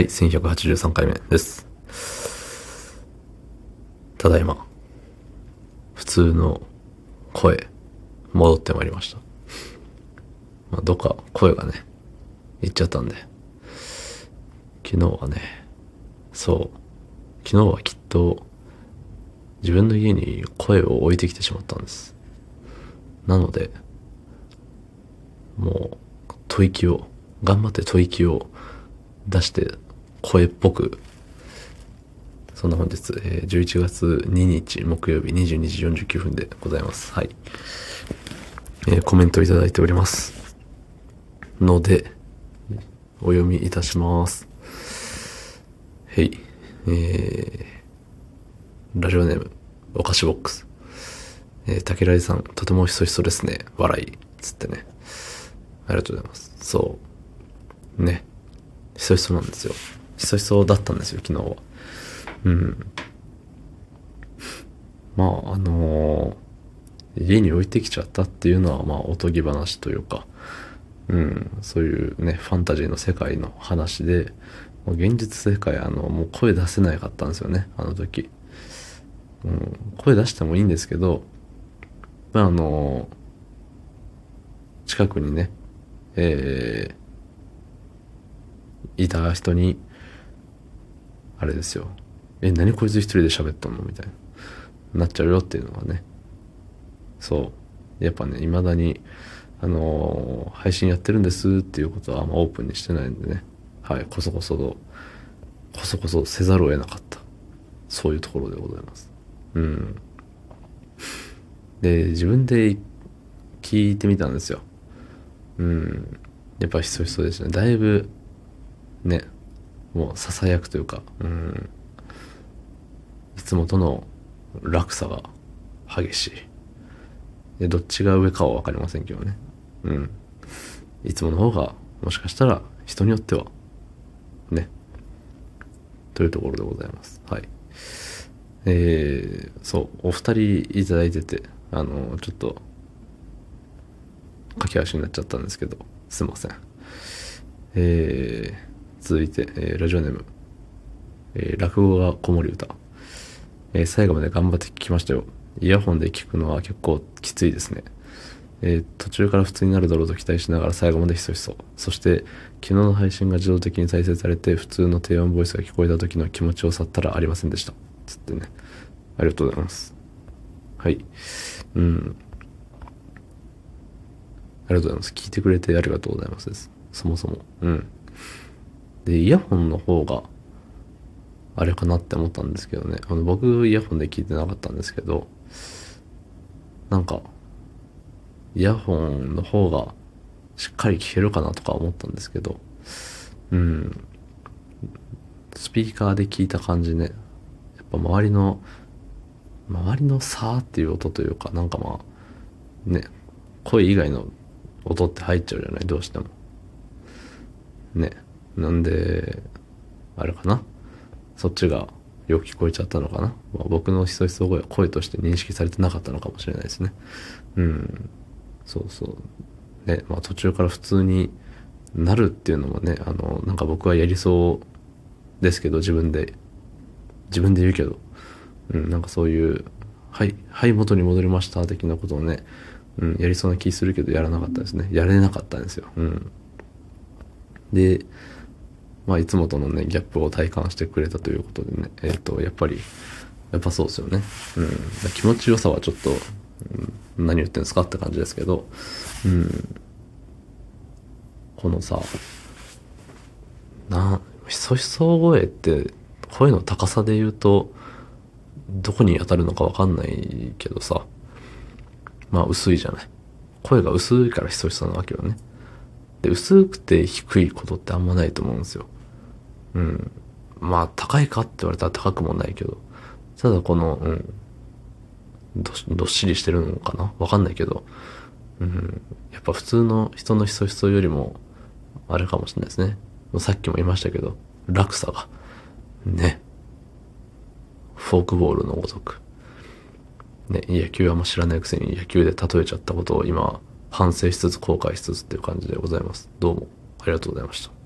はい、1183回目です。ただいま、普通の声、戻ってまいりました。まあ、どっか声がね、いっちゃったんで。昨日はね、そう、昨日はきっと、自分の家に声を置いてきてしまったんです。なので、もう、吐息を、頑張って吐息を出して、声っぽく、そんな本日、えー11月2日木曜日22時49分でございます。はい。えーコメントいただいております。ので、お読みいたします。はい。えー、ラジオネーム、お菓子ボックス。えー、竹来さん、とてもひそひそですね。笑い。つってね。ありがとうございます。そう。ね。ひそひそなんですよ。ひそひそだったんですよ、昨日は。うん。まあ、あのー家に置いてきちゃったっていうのは、まあ、おとぎ話というか、うん、そういうね、ファンタジーの世界の話で、もう現実世界、あの、もう声出せなかったんですよね、あの時。うん、声出してもいいんですけど、まあ、あの近くにね、えー、いた人に、あれですよ。え、何こいつ一人で喋ったの？みたいな。なっちゃうよっていうのがね。そう。やっぱね、未だに、あのー配信やってるんですっていうことはあんまオープンにしてないんでね。はい、こそこそと、こそこそせざるを得なかった。そういうところでございます。うん。で、自分で聞いてみたんですよ。うん。やっぱひそひそですね。だいぶ、ね、もう囁くというか、うん。いつもとの落差が激しい。で、どっちが上かは分かりませんけどね。うん。いつもの方が、もしかしたら、人によっては、ね。というところでございます。はい。えー、そう、お二人いただいてて、あの、ちょっと、駆け足になっちゃったんですけど、すいません。えー、続いて、えーラジオネーム、えー落語が子守歌。えー最後まで頑張って聞きましたよ。イヤホンで聞くのは結構きついですね。えー途中から普通になるだろうと期待しながら最後までひそひそ。そして、昨日の配信が自動的に再生されて普通の低音ボイスが聞こえた時の気持ちよさったらありませんでした。つってね。ありがとうございます。はい。うん。ありがとうございます。聞いてくれてありがとうございますです。そもそも。うん。で、イヤホンの方が、あれかなって思ったんですけどね。あの、僕、イヤホンで聞いてなかったんですけど、なんか、イヤホンの方がしっかり聞けるかなとか思ったんですけど、うん。スピーカーで聞いた感じね、やっぱ周りの、周りのさーっていう音というか、なんかまあ、ね、声以外の音って入っちゃうじゃない、どうしても。ね。なんで、あれかな？そっちがよく聞こえちゃったのかな？まあ、僕のひそひそ声は声として認識されてなかったのかもしれないですね。うん。そうそう。ね、まあ途中から普通になるっていうのもね、あの、なんか僕はやりそうですけど、自分で。自分で言うけど。うん、なんかそういう、はい、はい、元に戻りました、的なことをね、うん、やりそうな気するけど、やらなかったですね。やれなかったんですよ。うん。で、まあ、いつもとのね、ギャップを体感してくれたということでね、えっ、と、やっぱり、やっぱそうですよね。うん。気持ちよさはちょっと、うん、何言ってんですかって感じですけど、うん。このさ、な、ひそひそ声って、声の高さで言うと、どこに当たるのかわかんないけどさ、まあ薄いじゃない。声が薄いからひそひそなわけよね。で、薄くて低いことってあんまないと思うんですよ。うん。まあ高いかって言われたら高くもないけど、ただこの、うん、どどっしりしてるのかな？わかんないけど、うん、やっぱ普通の人のひそひそよりも、あれかもしれないですね。さっきも言いましたけど、落差が、ね、フォークボールのごとく。ね、野球はあんま知らないくせに野球で例えちゃったことを今、反省しつつ後悔しつつっていう感じでございます。どうもありがとうございました。